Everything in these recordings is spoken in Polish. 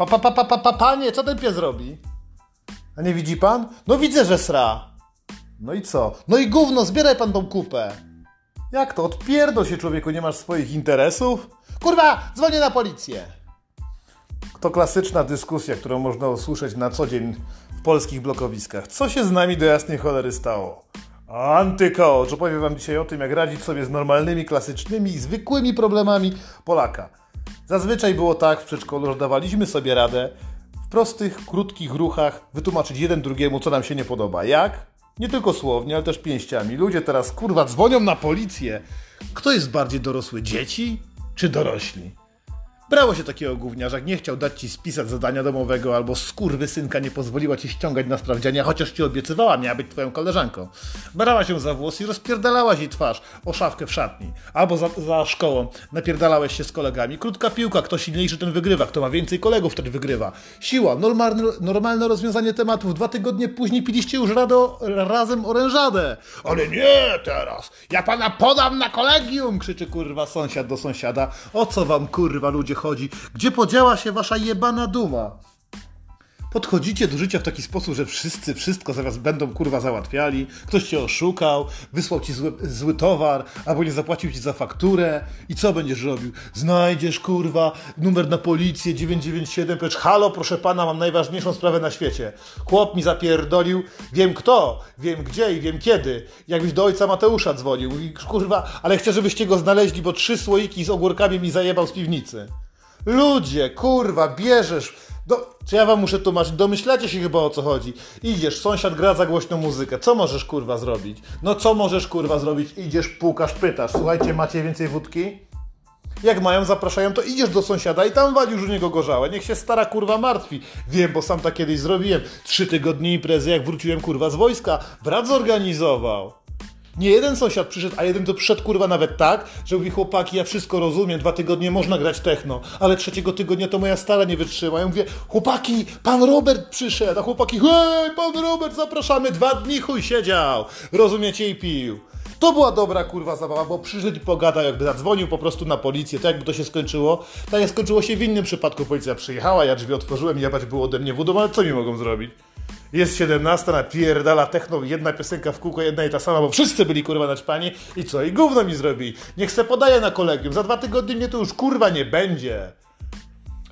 Pa, pa, pa, pa, pa, pa, panie, co ten pies robi? A nie widzi pan? No widzę, że sra. No i co? No i gówno, zbieraj pan tą kupę. Jak to? Odpierdol się człowieku, nie masz swoich interesów? Kurwa, dzwonię na policję. To klasyczna dyskusja, którą można usłyszeć na co dzień w polskich blokowiskach. Co się z nami do jasnej cholery stało? Antycoach. Opowiem wam dzisiaj o tym, jak radzić sobie z normalnymi, klasycznymi i zwykłymi problemami Polaka. Zazwyczaj było tak w przedszkolu, że dawaliśmy sobie radę w prostych, krótkich ruchach wytłumaczyć jeden drugiemu, co nam się nie podoba. Jak? Nie tylko słownie, ale też pięściami. Ludzie teraz, kurwa, dzwonią na policję. Kto jest bardziej dorosły, dzieci czy dorośli? Brało się takiego gówniarza, nie chciał dać ci spisać zadania domowego, albo synka nie pozwoliła ci ściągać na sprawdziania, chociaż ci obiecywała, miała być twoją koleżanką. Brała się za włos i rozpierdalałaś jej twarz o szafkę w szatni. Albo za, za szkołą napierdalałeś się z kolegami. Krótka piłka, kto silniejszy, ten wygrywa. Kto ma więcej kolegów, ten wygrywa. Siła, normalne, normalne rozwiązanie tematów. Dwa tygodnie później piliście już rado, razem orężadę. Ale nie teraz! Ja pana podam na kolegium! Krzyczy kurwa sąsiad do sąsiada. O co wam kurwa ludzie chodzi? Gdzie podziała się wasza jebana duma? Podchodzicie do życia w taki sposób, że wszyscy wszystko zaraz będą kurwa załatwiali, ktoś cię oszukał, wysłał ci zły, zły, towar, albo nie zapłacił ci za fakturę i co będziesz robił? Znajdziesz kurwa numer na policję 997, powiesz halo proszę pana, mam najważniejszą sprawę na świecie. Chłop mi zapierdolił, wiem kto, wiem gdzie i wiem kiedy. Jakbyś do ojca Mateusza dzwonił i kurwa, ale chcę żebyście go znaleźli, bo trzy słoiki z ogórkami mi zajebał z piwnicy. Ludzie, kurwa, bierzesz. Do... Czy ja wam muszę tłumaczyć? Domyślacie się chyba o co chodzi. Idziesz, sąsiad gra za głośną muzykę. Co możesz kurwa zrobić? No co możesz kurwa zrobić? Idziesz, pukasz, pytasz. Słuchajcie, macie więcej wódki? Jak mają, zapraszają, to idziesz do sąsiada i tam walisz u niego gorzałe. Niech się stara kurwa martwi. Wiem, bo sam tak kiedyś zrobiłem. Trzy tygodnie imprezy, jak wróciłem kurwa z wojska. Brat zorganizował. Nie jeden sąsiad przyszedł, a jeden to przyszedł kurwa nawet tak, że mówi chłopaki, ja wszystko rozumiem, dwa tygodnie można grać techno, ale trzeciego tygodnia to moja stara nie wytrzyma. Ja mówię, chłopaki, pan Robert przyszedł, a chłopaki, hej, pan Robert, zapraszamy, dwa dni chuj siedział, rozumiecie i pił. To była dobra kurwa zabawa, bo przyszedł i pogadał, jakby zadzwonił po prostu na policję, to jakby to się skończyło. Tak jak skończyło się w innym przypadku, policja przyjechała, ja drzwi otworzyłem, jebać było ode mnie wódą, ale co mi mogą zrobić? Jest 17, napierdala techno, jedna piosenka w kółko, jedna i ta sama, bo wszyscy byli kurwa naćpani i co? I gówno mi zrobi. Niech se podaje na kolegium, za dwa tygodnie mnie to już kurwa nie będzie.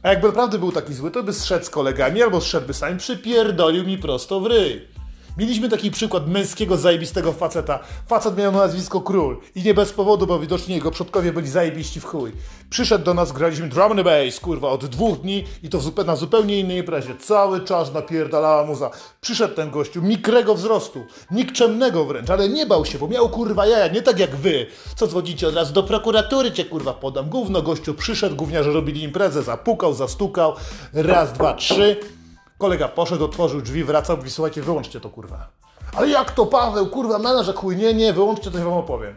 A jakby naprawdę był taki zły, to by zszedł z kolegami albo zszedłby sam, przypierdolił mi prosto w ryj. Mieliśmy taki przykład męskiego, zajebistego faceta. Facet miał nazwisko Król i nie bez powodu, bo widocznie jego przodkowie byli zajebiści w chuj. Przyszedł do nas, graliśmy drum and bass, kurwa, od dwóch dni i to na zupełnie innej imprezie. Cały czas napierdalała muza. Przyszedł ten gościu, mikrego wzrostu, nikczemnego wręcz, ale nie bał się, bo miał kurwa jaja, nie tak jak wy. Co dzwonicie od razu do prokuratury, cię kurwa podam. Gówno gościu przyszedł, gówniarze robili imprezę, zapukał, zastukał, raz, dwa, trzy. Kolega poszedł, otworzył drzwi, wracał, mówi, słuchajcie, wyłączcie to, kurwa. Ale jak to, Paweł, kurwa, menaż, chuj, nie, nie, wyłączcie to, ja wam opowiem.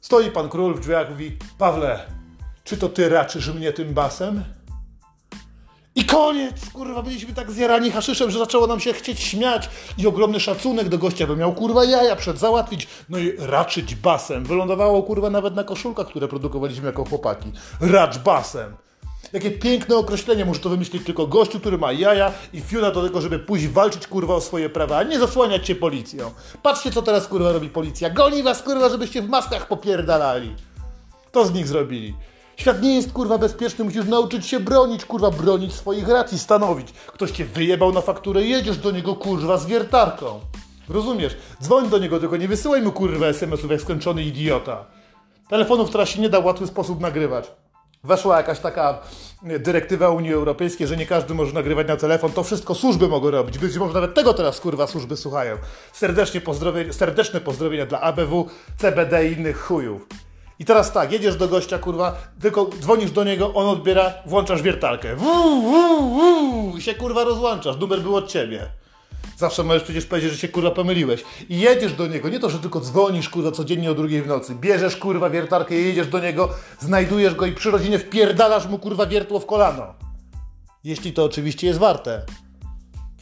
Stoi pan król w drzwiach, mówi, Pawle, czy to ty raczysz mnie tym basem? I koniec, kurwa, byliśmy tak zjarani haszyszem, że zaczęło nam się chcieć śmiać i ogromny szacunek do gościa, by miał, kurwa, jaja przed załatwić, no i raczyć basem. Wylądowało, kurwa, nawet na koszulkach, które produkowaliśmy jako chłopaki. Racz basem. Jakie piękne określenie, może to wymyślić tylko gościu, który ma jaja i fiuna do tego, żeby pójść walczyć kurwa o swoje prawa, a nie zasłaniać się policją. Patrzcie, co teraz kurwa robi policja. Goni was kurwa, żebyście w maskach popierdalali. To z nich zrobili. Świat nie jest kurwa bezpieczny, musisz nauczyć się bronić, kurwa, bronić swoich racji, stanowić. Ktoś cię wyjebał na fakturę, jedziesz do niego kurwa z wiertarką. Rozumiesz? Dzwoń do niego, tylko nie wysyłaj mu kurwa SMS-ów jak skończony idiota. Telefonów teraz się nie da w łatwy sposób nagrywać weszła jakaś taka dyrektywa Unii Europejskiej, że nie każdy może nagrywać na telefon, to wszystko służby mogą robić. Być może nawet tego teraz kurwa służby słuchają. Serdecznie pozdrowienia, serdeczne pozdrowienia dla ABW, CBD i innych chujów. I teraz tak, jedziesz do gościa, kurwa, tylko dzwonisz do niego, on odbiera, włączasz wiertarkę. Wuu, wuu, wuu, się kurwa rozłączasz, numer był od ciebie. Zawsze możesz przecież powiedzieć, że się kurwa pomyliłeś. I jedziesz do niego, nie to, że tylko dzwonisz kurwa codziennie o drugiej w nocy. Bierzesz kurwa wiertarkę i jedziesz do niego, znajdujesz go i przy rodzinie wpierdalasz mu kurwa wiertło w kolano. Jeśli to oczywiście jest warte.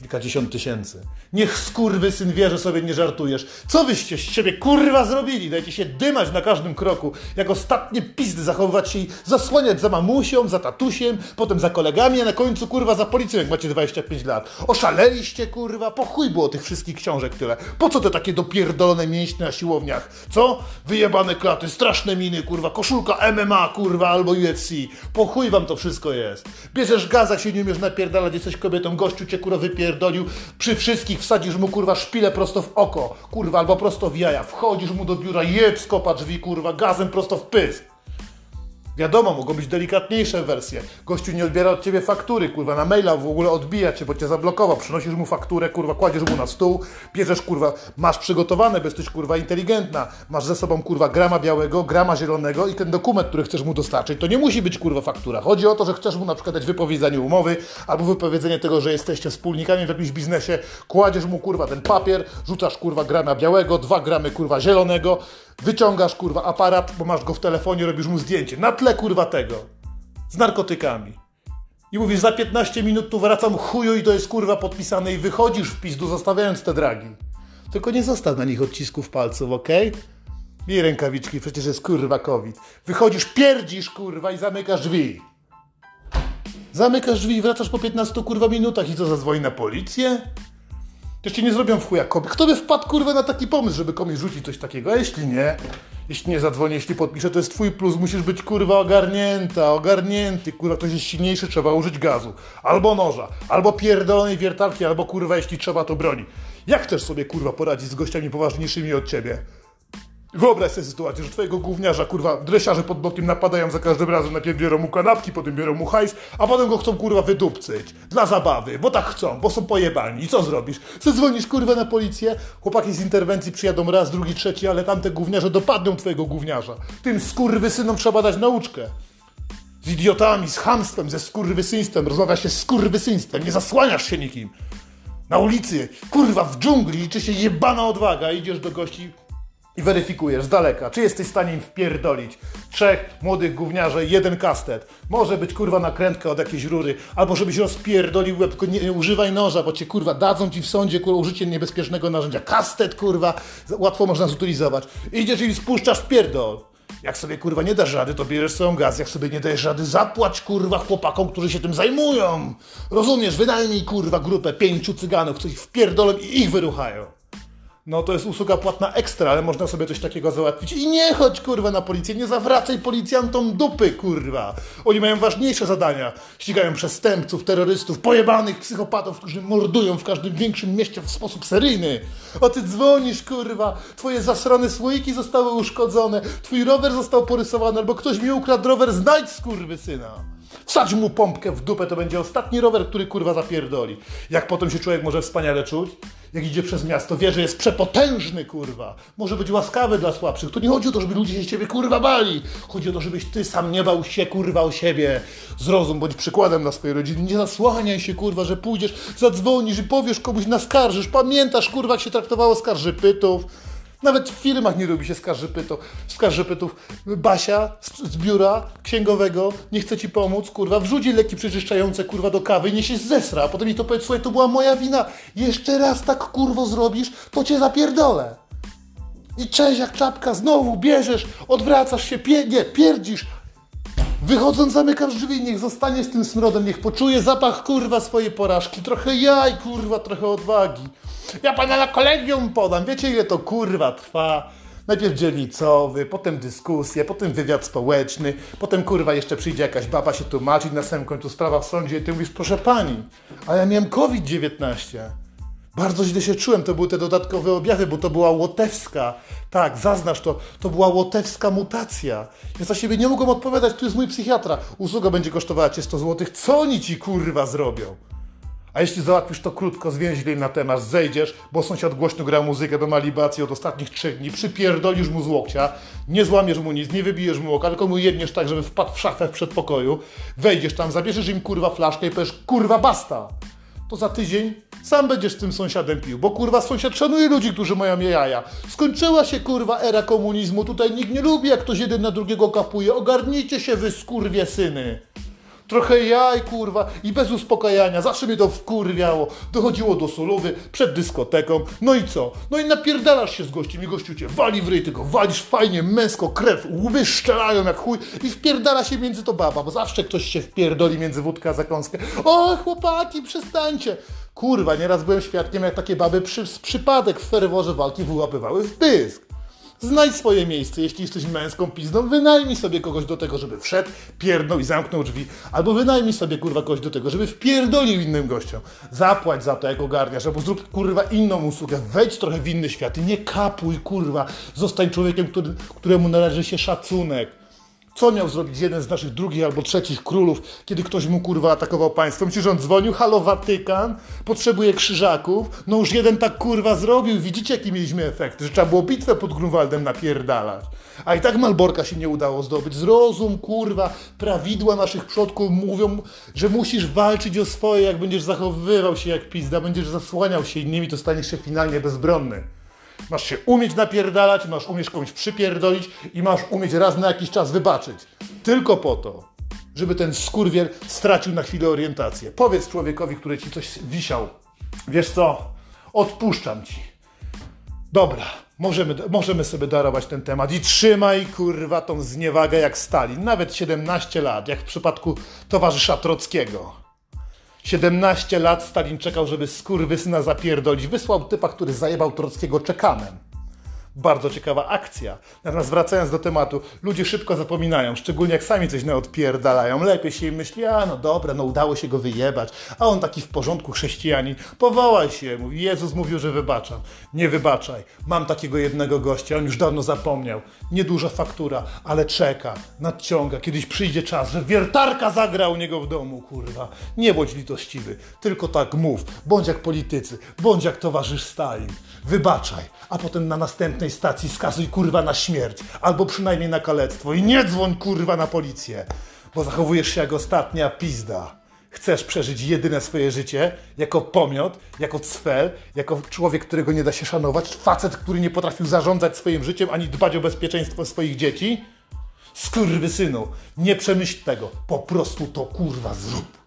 Kilkadziesiąt tysięcy. Niech skurwy syn wie, że sobie nie żartujesz. Co wyście z siebie kurwa zrobili? Dajcie się dymać na każdym kroku. Jak ostatnie pizdy zachowywać się i zasłaniać za mamusią, za tatusiem, potem za kolegami, a na końcu kurwa za policją, jak macie 25 lat. Oszaleliście kurwa, po chuj było tych wszystkich książek tyle. Po co te takie dopierdolone mięśnie na siłowniach? Co? Wyjebane klaty, straszne miny kurwa, koszulka MMA kurwa albo UFC. Po chuj wam to wszystko jest. Bierzesz gaz, jak się nie umiesz napierdalać, jesteś kobietą, gościu cię kurwa wypierdala pierdolił, przy wszystkich wsadzisz mu kurwa szpilę prosto w oko, kurwa, albo prosto w jaja, wchodzisz mu do biura, jeb skopa drzwi, kurwa, gazem prosto w pysk. Wiadomo, mogą być delikatniejsze wersje. Gościu nie odbiera od ciebie faktury, kurwa, na maila w ogóle odbija cię, bo cię zablokował. Przynosisz mu fakturę, kurwa, kładziesz mu na stół, bierzesz, kurwa, masz przygotowane, bo jesteś, kurwa, inteligentna. Masz ze sobą, kurwa, grama białego, grama zielonego i ten dokument, który chcesz mu dostarczyć, to nie musi być, kurwa, faktura. Chodzi o to, że chcesz mu na przykład dać wypowiedzenie umowy albo wypowiedzenie tego, że jesteście wspólnikami w jakimś biznesie. Kładziesz mu, kurwa, ten papier, rzucasz, kurwa, grama białego, dwa gramy, kurwa, zielonego, wyciągasz, kurwa, aparat, bo masz go w telefonie, robisz mu zdjęcie. Na tle, kurwa, tego. Z narkotykami. I mówisz, za 15 minut tu wracam chuju i to jest, kurwa, podpisane i wychodzisz w pizdu, zostawiając te dragi. Tylko nie zostaw na nich odcisków palców? Okay? Miej rękawiczki, przecież jest, kurwa, COVID. Wychodzisz, pierdzisz, kurwa, i zamykasz drzwi. Zamykasz drzwi i wracasz po 15 kurwa minutach i co, zadzwoni na policję? Jeszcze nie zrobią w chuja kobiet. Kto by wpadł kurwa na taki pomysł, żeby komuś rzucić coś takiego? A jeśli nie, jeśli nie zadzwonię, jeśli podpiszę, to jest twój plus. Musisz być kurwa ogarnięta, ogarnięty. Kurwa, ktoś jest silniejszy, trzeba użyć gazu. Albo noża, albo pierdolonej wiertarki, albo kurwa, jeśli trzeba, to broni. Jak chcesz sobie kurwa poradzić z gościami poważniejszymi od ciebie? Wyobraź sobie sytuację, że twojego gówniarza, kurwa, dresiarze pod bokiem napadają za każdym razem, najpierw biorą mu kanapki, potem biorą mu hajs, a potem go chcą, kurwa, wydupcyć. Dla zabawy, bo tak chcą, bo są pojebani. I co zrobisz? Zadzwonisz, kurwa, na policję, chłopaki z interwencji przyjadą raz, drugi, trzeci, ale tamte gówniarze dopadną twojego gówniarza. Tym skurwysynom trzeba dać nauczkę. Z idiotami, z hamstwem, ze skurwysyństwem, rozmawia się z skurwysyństwem, nie zasłaniasz się nikim. Na ulicy, kurwa, w dżungli liczy się jebana odwaga, idziesz do gości, i weryfikujesz z daleka, czy jesteś w stanie im wpierdolić. Trzech młodych gówniarzy, jeden kastet. Może być kurwa nakrętka od jakiejś rury, albo żebyś rozpierdolił łeb, tylko nie, nie, używaj noża, bo cię kurwa dadzą ci w sądzie kurwa użycie niebezpiecznego narzędzia. Kastet kurwa, łatwo można zutylizować. Idziesz i spuszczasz pierdol. Jak sobie kurwa nie dasz rady, to bierzesz swoją gaz. Jak sobie nie dajesz rady, zapłać kurwa chłopakom, którzy się tym zajmują. Rozumiesz, wynajmij kurwa grupę pięciu cyganów, którzy ich wpierdolą i ich wyruchają no to jest usługa płatna ekstra, ale można sobie coś takiego załatwić. I nie chodź kurwa na policję, nie zawracaj policjantom dupy kurwa. Oni mają ważniejsze zadania. Ścigają przestępców, terrorystów, pojebanych psychopatów, którzy mordują w każdym większym mieście w sposób seryjny. A ty dzwonisz kurwa, twoje zasrane słoiki zostały uszkodzone, twój rower został porysowany, albo ktoś mi ukradł rower, znajdź syna. Wsadź mu pompkę w dupę, to będzie ostatni rower, który kurwa zapierdoli. Jak potem się człowiek może wspaniale czuć? Jak idzie przez miasto, wie, że jest przepotężny, kurwa. Może być łaskawy dla słabszych. To nie chodzi o to, żeby ludzie się ciebie, kurwa, bali. Chodzi o to, żebyś ty sam nie bał się, kurwa, o siebie. Zrozum, bądź przykładem dla swojej rodziny. Nie zasłaniaj się, kurwa, że pójdziesz, zadzwonisz i powiesz komuś, naskarżysz. Pamiętasz, kurwa, jak się traktowało skarżypytów nawet w firmach nie robi się skarżypytów. Skarżypytów. Basia z, z, biura księgowego nie chce ci pomóc, kurwa, wrzuci leki przeczyszczające, kurwa, do kawy i nie się zesra. A potem mi to powiedz, słuchaj, to była moja wina. Jeszcze raz tak, kurwo, zrobisz, to cię zapierdolę. I cześć jak czapka, znowu bierzesz, odwracasz się, pie, nie, pierdzisz. Wychodząc zamykasz drzwi, niech zostanie z tym smrodem, niech poczuje zapach, kurwa, swojej porażki. Trochę jaj, kurwa, trochę odwagi. Ja pana na kolegium podam. Wiecie, ile to kurwa trwa? Najpierw dzielnicowy, potem dyskusje, potem wywiad społeczny, potem kurwa jeszcze przyjdzie jakaś baba się tłumaczyć, na samym końcu sprawa w sądzie i ty mówisz, proszę pani, a ja miałem COVID-19. Bardzo źle się czułem, to były te dodatkowe objawy, bo to była łotewska, tak, zaznasz to, to była łotewska mutacja. Ja za siebie nie mogłem odpowiadać, tu jest mój psychiatra, usługa będzie kosztowała cię 100 zł, co oni ci kurwa zrobią? A jeśli załatwisz to krótko, zwięźlej na temat, zejdziesz, bo sąsiad głośno gra muzykę do malibacji od ostatnich trzech dni, przypierdolisz mu z łokcia, nie złamiesz mu nic, nie wybijesz mu oka, tylko mu jedniesz tak, żeby wpadł w szafę w przedpokoju, wejdziesz tam, zabierzesz im kurwa flaszkę i powiesz, kurwa basta! To za tydzień sam będziesz tym sąsiadem pił, bo kurwa sąsiad szanuje ludzi, którzy mają jaja. Skończyła się kurwa era komunizmu, tutaj nikt nie lubi jak ktoś jeden na drugiego kapuje, ogarnijcie się wy skurwie syny. Trochę jaj, kurwa, i bez uspokajania, zawsze mnie to wkurwiało. Dochodziło do solowy, przed dyskoteką, no i co? No i napierdalasz się z gościem i gościu cię wali w ryj, tylko walisz fajnie, męsko, krew, łby szczelają jak chuj i wpierdala się między to baba, bo zawsze ktoś się wpierdoli między wódkę a zakąskę. O, chłopaki, przestańcie! Kurwa, nieraz byłem świadkiem, jak takie baby przy, z przypadek w ferworze walki wyłapywały w pysk. Znajdź swoje miejsce, jeśli jesteś męską pizdą, wynajmij sobie kogoś do tego, żeby wszedł, pierdnął i zamknął drzwi, albo wynajmij sobie kurwa kogoś do tego, żeby wpierdolił innym gościom. Zapłać za to, jak ogarniasz, albo zrób kurwa inną usługę, wejdź trochę w inny świat i nie kapuj kurwa, zostań człowiekiem, który, któremu należy się szacunek. Co miał zrobić jeden z naszych drugich albo trzecich królów, kiedy ktoś mu kurwa atakował państwo? Myślisz, że on dzwonił? Halo Watykan? Potrzebuje krzyżaków? No już jeden tak kurwa zrobił. Widzicie, jaki mieliśmy efekt? Że trzeba było bitwę pod Grunwaldem napierdalać. A i tak Malborka się nie udało zdobyć. Zrozum, kurwa, prawidła naszych przodków mówią, że musisz walczyć o swoje, jak będziesz zachowywał się jak pizda, będziesz zasłaniał się innymi, to staniesz się finalnie bezbronny. Masz się umieć napierdalać, masz umieć komuś przypierdolić i masz umieć raz na jakiś czas wybaczyć. Tylko po to, żeby ten skurwiel stracił na chwilę orientację. Powiedz człowiekowi, który ci coś wisiał. Wiesz co? Odpuszczam ci. Dobra, możemy, możemy sobie darować ten temat i trzymaj kurwa tą zniewagę jak Stalin. Nawet 17 lat, jak w przypadku towarzysza Trockiego. 17 lat Stalin czekał, żeby skurwysyna zapierdolić. Wysłał typa, który zajebał Trockiego czekanem. Bardzo ciekawa akcja. Natomiast wracając do tematu, ludzie szybko zapominają, szczególnie jak sami coś naodpierdalają. Lepiej się im myśli, a no dobra, no udało się go wyjebać, a on taki w porządku chrześcijanin. Powołaj się, mówi, Jezus mówił, że wybaczam. Nie wybaczaj. Mam takiego jednego gościa, on już dawno zapomniał. Nieduża faktura, ale czeka, nadciąga. Kiedyś przyjdzie czas, że wiertarka zagra u niego w domu, kurwa. Nie bądź litościwy, tylko tak mów. Bądź jak politycy, bądź jak towarzysz Stalin. Wybaczaj, a potem na stacji skazuj kurwa na śmierć, albo przynajmniej na kalectwo i nie dzwoń kurwa na policję, bo zachowujesz się jak ostatnia pizda. Chcesz przeżyć jedyne swoje życie jako pomiot, jako cfel, jako człowiek, którego nie da się szanować, facet, który nie potrafił zarządzać swoim życiem ani dbać o bezpieczeństwo swoich dzieci? Skurwysynu, nie przemyśl tego, po prostu to kurwa zrób.